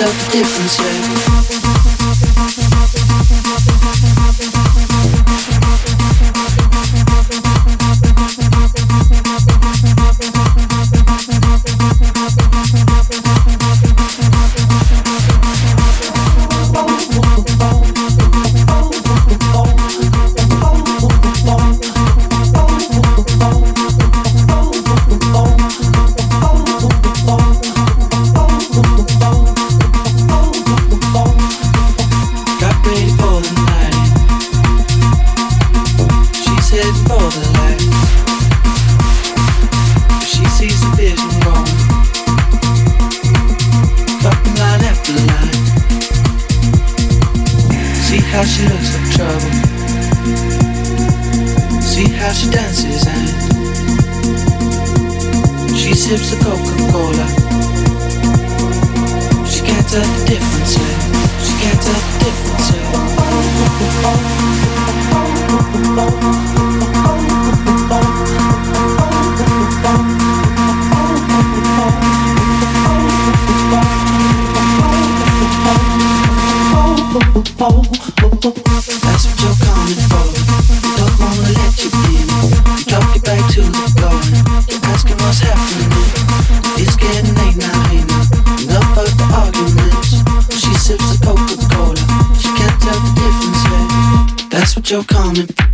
of the difference, yeah. you're coming.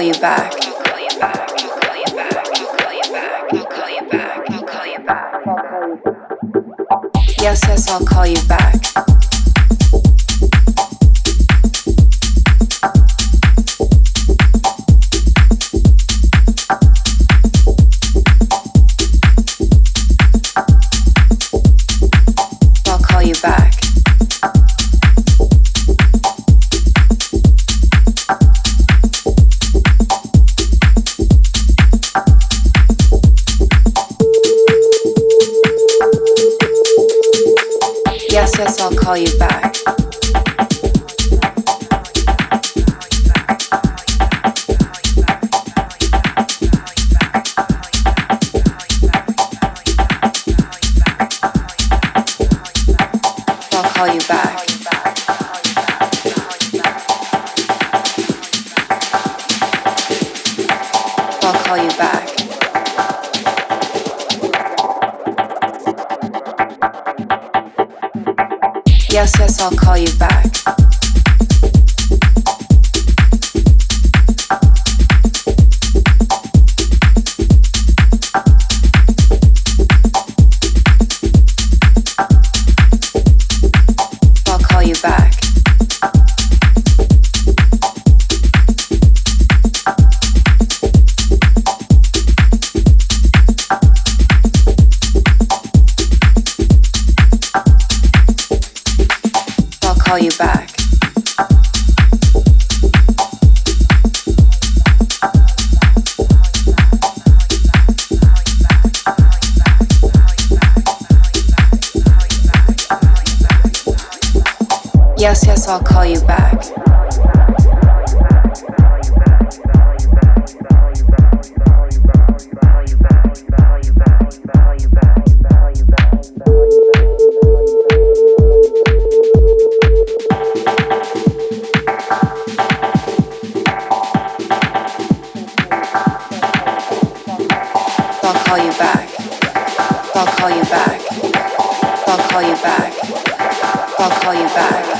You back. Yes, yes, I'll call you back. I'll call you back. I'll call you back.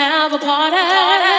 Have a party.